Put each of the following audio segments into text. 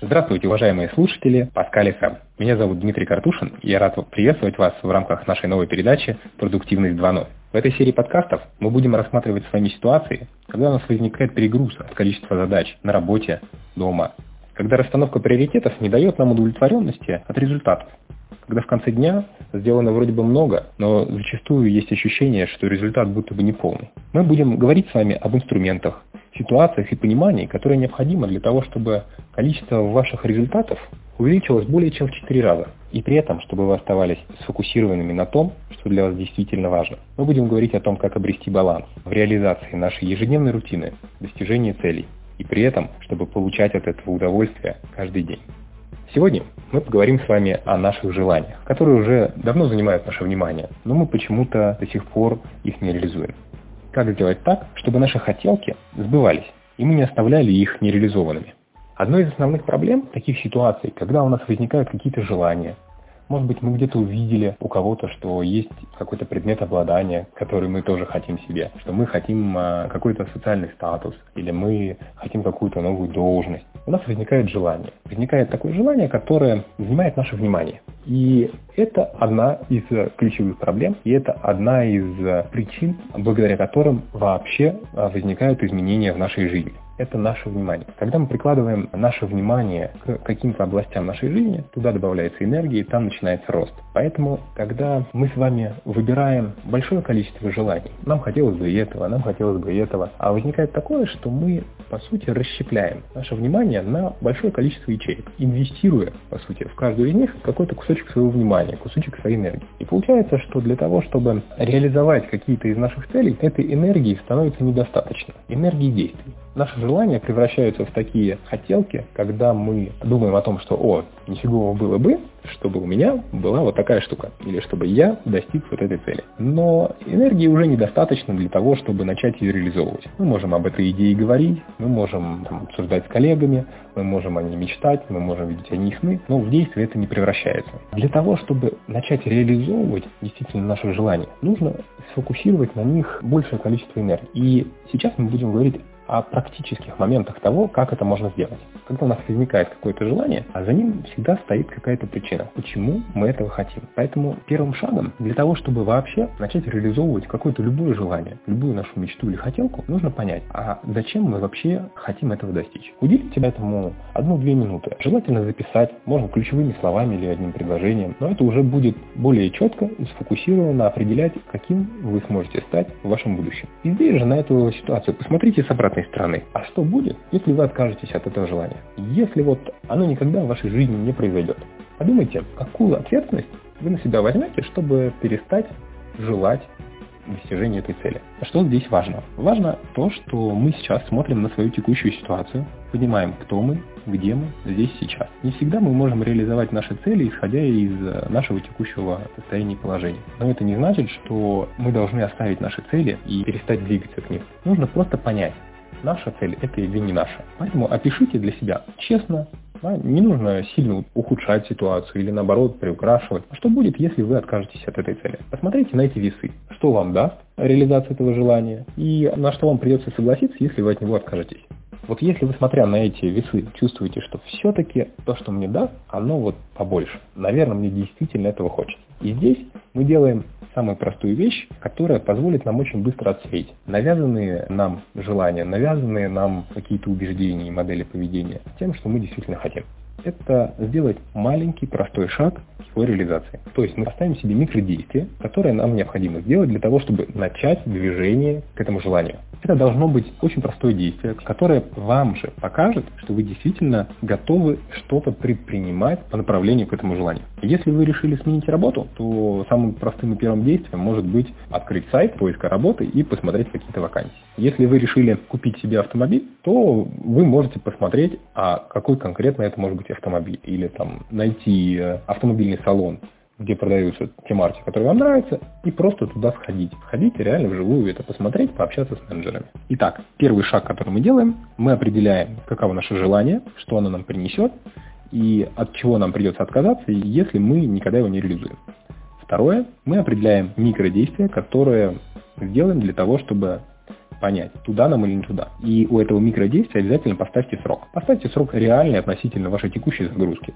Здравствуйте, уважаемые слушатели Паскаль ФМ. Меня зовут Дмитрий Картушин, и я рад приветствовать вас в рамках нашей новой передачи «Продуктивность 2.0». В этой серии подкастов мы будем рассматривать с вами ситуации, когда у нас возникает перегруз от количества задач на работе, дома, когда расстановка приоритетов не дает нам удовлетворенности от результатов, когда в конце дня сделано вроде бы много, но зачастую есть ощущение, что результат будто бы неполный. Мы будем говорить с вами об инструментах, ситуациях и понимании, которые необходимы для того, чтобы количество ваших результатов увеличилось более чем в 4 раза. И при этом, чтобы вы оставались сфокусированными на том, что для вас действительно важно. Мы будем говорить о том, как обрести баланс в реализации нашей ежедневной рутины, достижении целей. И при этом, чтобы получать от этого удовольствие каждый день. Сегодня мы поговорим с вами о наших желаниях, которые уже давно занимают наше внимание, но мы почему-то до сих пор их не реализуем. Как сделать так, чтобы наши хотелки сбывались, и мы не оставляли их нереализованными? Одной из основных проблем таких ситуаций, когда у нас возникают какие-то желания, может быть, мы где-то увидели у кого-то, что есть какой-то предмет обладания, который мы тоже хотим себе, что мы хотим а, какой-то социальный статус, или мы хотим какую-то новую должность. У нас возникает желание. Возникает такое желание, которое занимает наше внимание. И это одна из ключевых проблем, и это одна из причин, благодаря которым вообще а, возникают изменения в нашей жизни это наше внимание. Когда мы прикладываем наше внимание к каким-то областям нашей жизни, туда добавляется энергия, и там начинается рост. Поэтому, когда мы с вами выбираем большое количество желаний, нам хотелось бы и этого, нам хотелось бы и этого, а возникает такое, что мы, по сути, расщепляем наше внимание на большое количество ячеек, инвестируя, по сути, в каждую из них какой-то кусочек своего внимания, кусочек своей энергии. И получается, что для того, чтобы реализовать какие-то из наших целей, этой энергии становится недостаточно, энергии действий. Наши желания превращаются в такие хотелки, когда мы думаем о том, что «О, нифигово было бы, чтобы у меня была вот такая штука, или чтобы я достиг вот этой цели». Но энергии уже недостаточно для того, чтобы начать ее реализовывать. Мы можем об этой идее говорить, мы можем там, обсуждать с коллегами, мы можем о ней мечтать, мы можем видеть о ней сны, но в действие это не превращается. Для того, чтобы начать реализовывать действительно наши желания, нужно сфокусировать на них большее количество энергии. И сейчас мы будем говорить о практических моментах того, как это можно сделать. Когда у нас возникает какое-то желание, а за ним всегда стоит какая-то причина, почему мы этого хотим. Поэтому первым шагом для того, чтобы вообще начать реализовывать какое-то любое желание, любую нашу мечту или хотелку, нужно понять, а зачем мы вообще хотим этого достичь. Уделите этому одну-две минуты. Желательно записать, можно ключевыми словами или одним предложением, но это уже будет более четко и сфокусированно определять, каким вы сможете стать в вашем будущем. И здесь же на эту ситуацию посмотрите с обратной стороны. А что будет, если вы откажетесь от этого желания? Если вот оно никогда в вашей жизни не произойдет? Подумайте, какую ответственность вы на себя возьмете, чтобы перестать желать достижения этой цели. А что здесь важно? Важно то, что мы сейчас смотрим на свою текущую ситуацию, понимаем, кто мы, где мы, здесь сейчас. Не всегда мы можем реализовать наши цели, исходя из нашего текущего состояния и положения. Но это не значит, что мы должны оставить наши цели и перестать двигаться к ним. Нужно просто понять, наша цель это или не наша. Поэтому опишите для себя честно, да, не нужно сильно ухудшать ситуацию или наоборот приукрашивать. А что будет, если вы откажетесь от этой цели? Посмотрите на эти весы. Что вам даст реализация этого желания и на что вам придется согласиться, если вы от него откажетесь. Вот если вы, смотря на эти весы, чувствуете, что все-таки то, что мне даст, оно вот побольше. Наверное, мне действительно этого хочется. И здесь мы делаем самую простую вещь, которая позволит нам очень быстро отсеять навязанные нам желания, навязанные нам какие-то убеждения и модели поведения тем, что мы действительно хотим. Это сделать маленький простой шаг к его реализации. То есть мы поставим себе микродействие, которое нам необходимо сделать для того, чтобы начать движение к этому желанию. Это должно быть очень простое действие, которое вам же покажет, что вы действительно готовы что-то предпринимать по направлению к этому желанию. Если вы решили сменить работу, то самым простым и первым действием может быть открыть сайт поиска работы и посмотреть какие-то вакансии. Если вы решили купить себе автомобиль, то вы можете посмотреть, а какой конкретно это может быть автомобиль. Или там найти э, автомобильный салон, где продаются те марки, которые вам нравятся, и просто туда сходить. Сходить реально вживую это посмотреть, пообщаться с менеджерами. Итак, первый шаг, который мы делаем, мы определяем, каково наше желание, что оно нам принесет, и от чего нам придется отказаться, если мы никогда его не реализуем. Второе, мы определяем микродействия, которые сделаем для того, чтобы понять, туда нам или не туда. И у этого микродействия обязательно поставьте срок. Поставьте срок реальный относительно вашей текущей загрузки.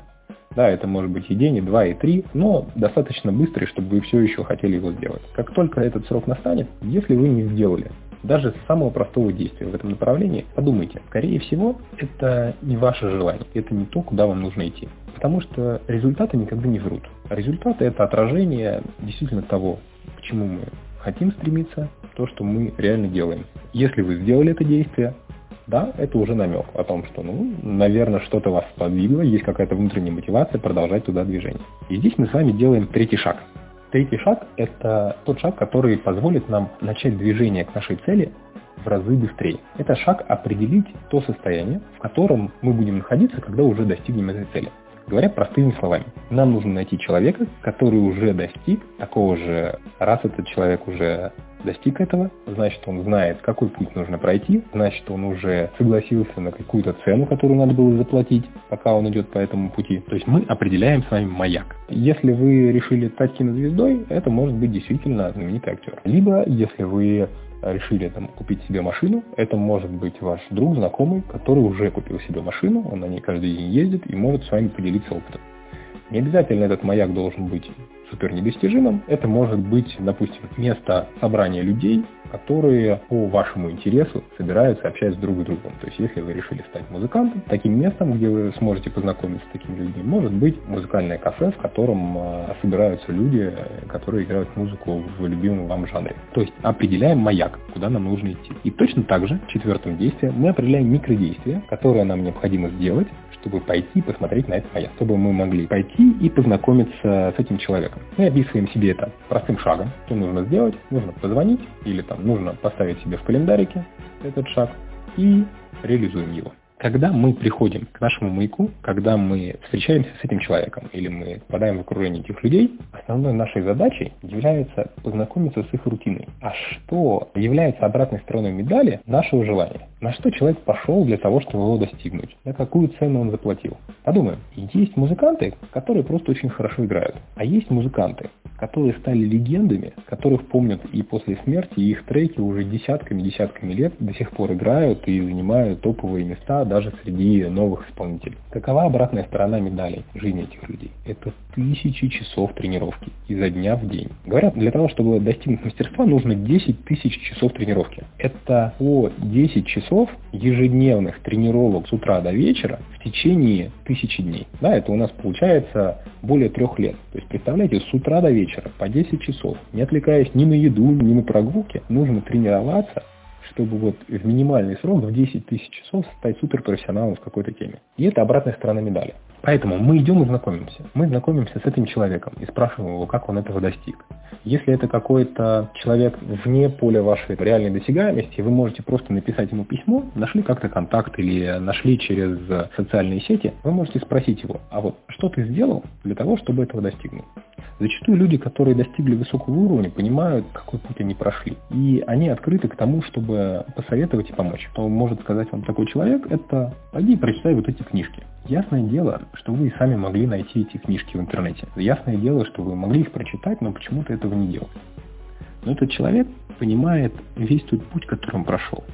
Да, это может быть и день, и два, и три, но достаточно быстрый, чтобы вы все еще хотели его сделать. Как только этот срок настанет, если вы не сделали даже самого простого действия в этом направлении, подумайте, скорее всего, это не ваше желание, это не то, куда вам нужно идти. Потому что результаты никогда не врут. Результаты это отражение действительно того, к чему мы хотим стремиться, то, что мы реально делаем. Если вы сделали это действие, да, это уже намек о том, что, ну, наверное, что-то вас подвигло, есть какая-то внутренняя мотивация продолжать туда движение. И здесь мы с вами делаем третий шаг. Третий шаг – это тот шаг, который позволит нам начать движение к нашей цели в разы быстрее. Это шаг определить то состояние, в котором мы будем находиться, когда уже достигнем этой цели. Говоря простыми словами, нам нужно найти человека, который уже достиг такого же, раз этот человек уже достиг этого, значит, он знает, какой путь нужно пройти, значит, он уже согласился на какую-то цену, которую надо было заплатить, пока он идет по этому пути. То есть мы определяем с вами маяк. Если вы решили стать кинозвездой, это может быть действительно знаменитый актер. Либо, если вы решили там, купить себе машину, это может быть ваш друг, знакомый, который уже купил себе машину, он на ней каждый день ездит и может с вами поделиться опытом. Не обязательно этот маяк должен быть супер недостижимым. Это может быть, допустим, место собрания людей, которые по вашему интересу собираются, общаются друг с другом. То есть, если вы решили стать музыкантом, таким местом, где вы сможете познакомиться с такими людьми, может быть музыкальное кафе, в котором а, собираются люди, которые играют музыку в любимом вам жанре. То есть, определяем маяк, куда нам нужно идти. И точно так же, четвертым действием, мы определяем микродействия, которые нам необходимо сделать, чтобы пойти посмотреть на этот маяк, чтобы мы могли пойти и познакомиться с этим человеком. Мы описываем себе это простым шагом, что нужно сделать, нужно позвонить или там нужно поставить себе в календарике этот шаг и реализуем его. Когда мы приходим к нашему маяку, когда мы встречаемся с этим человеком или мы попадаем в окружение этих людей, основной нашей задачей является познакомиться с их рутиной. А что является обратной стороной медали нашего желания? На что человек пошел для того, чтобы его достигнуть? На какую цену он заплатил? Подумаем. Есть музыканты, которые просто очень хорошо играют. А есть музыканты, которые стали легендами, которых помнят и после смерти, и их треки уже десятками-десятками лет до сих пор играют и занимают топовые места даже среди новых исполнителей. Какова обратная сторона медалей жизни этих людей? Это тысячи часов тренировки изо дня в день. Говорят, для того, чтобы достигнуть мастерства, нужно 10 тысяч часов тренировки. Это по 10 часов ежедневных тренировок с утра до вечера в течение тысячи дней. Да, это у нас получается более трех лет. То есть, представляете, с утра до вечера по 10 часов, не отвлекаясь ни на еду, ни на прогулки, нужно тренироваться, чтобы вот в минимальный срок, в 10 тысяч часов, стать суперпрофессионалом в какой-то теме. И это обратная сторона медали. Поэтому мы идем и знакомимся. Мы знакомимся с этим человеком и спрашиваем его, как он этого достиг. Если это какой-то человек вне поля вашей реальной досягаемости, вы можете просто написать ему письмо, нашли как-то контакт или нашли через социальные сети, вы можете спросить его, а вот что ты сделал для того, чтобы этого достигнуть? Зачастую люди, которые достигли высокого уровня, понимают, какой путь они прошли. И они открыты к тому, чтобы посоветовать и помочь. Что может сказать вам такой человек, это пойди и прочитай вот эти книжки. Ясное дело, что вы и сами могли найти эти книжки в интернете. Ясное дело, что вы могли их прочитать, но почему-то этого не делали. Но этот человек понимает весь тот путь, который он прошел.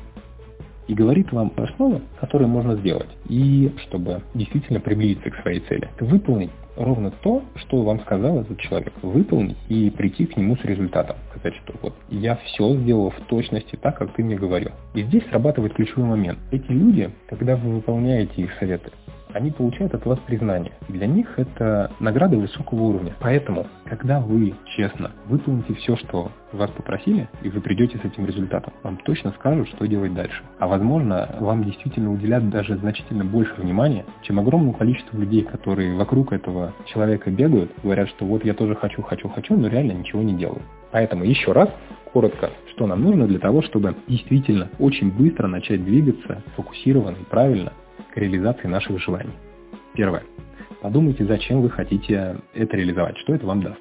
И говорит вам основы, которые можно сделать. И чтобы действительно приблизиться к своей цели. Выполнить ровно то, что вам сказал этот человек. Выполнить и прийти к нему с результатом. Сказать, что вот я все сделал в точности так, как ты мне говорил. И здесь срабатывает ключевой момент. Эти люди, когда вы выполняете их советы, они получают от вас признание. Для них это награда высокого уровня. Поэтому, когда вы честно выполните все, что вас попросили, и вы придете с этим результатом, вам точно скажут, что делать дальше. А возможно, вам действительно уделят даже значительно больше внимания, чем огромному количеству людей, которые вокруг этого человека бегают, говорят, что вот я тоже хочу, хочу, хочу, но реально ничего не делают. Поэтому еще раз, коротко, что нам нужно для того, чтобы действительно очень быстро начать двигаться фокусированно и правильно к реализации наших желаний. Первое. Подумайте, зачем вы хотите это реализовать, что это вам даст.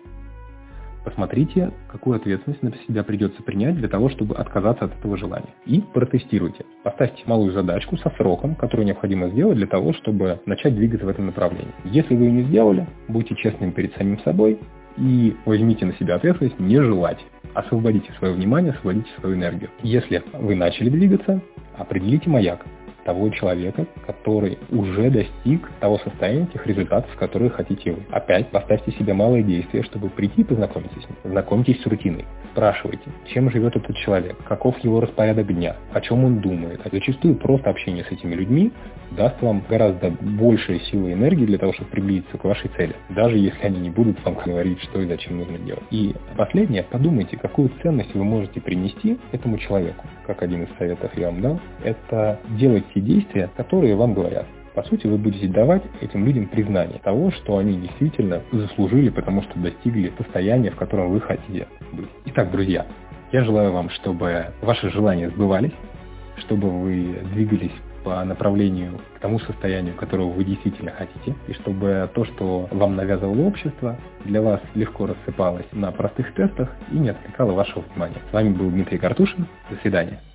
Посмотрите, какую ответственность на себя придется принять для того, чтобы отказаться от этого желания. И протестируйте. Поставьте малую задачку со сроком, которую необходимо сделать для того, чтобы начать двигаться в этом направлении. Если вы ее не сделали, будьте честными перед самим собой и возьмите на себя ответственность не желать освободите свое внимание, освободите свою энергию. Если вы начали двигаться, определите маяк того человека, который уже достиг того состояния, тех результатов, которые хотите вы. Опять поставьте себе малые действия, чтобы прийти и познакомиться с ним. Знакомьтесь с рутиной. Спрашивайте, чем живет этот человек, каков его распорядок дня, о чем он думает. А зачастую просто общение с этими людьми даст вам гораздо большие силы и энергии для того, чтобы приблизиться к вашей цели, даже если они не будут вам говорить, что и зачем нужно делать. И последнее, подумайте, какую ценность вы можете принести этому человеку. Как один из советов я вам дал, это делать те действия, которые вам говорят. По сути, вы будете давать этим людям признание того, что они действительно заслужили, потому что достигли состояния, в котором вы хотите быть. Итак, друзья, я желаю вам, чтобы ваши желания сбывались, чтобы вы двигались по направлению к тому состоянию, которого вы действительно хотите, и чтобы то, что вам навязывало общество, для вас легко рассыпалось на простых тестах и не отвлекало вашего внимания. С вами был Дмитрий Картушин. До свидания.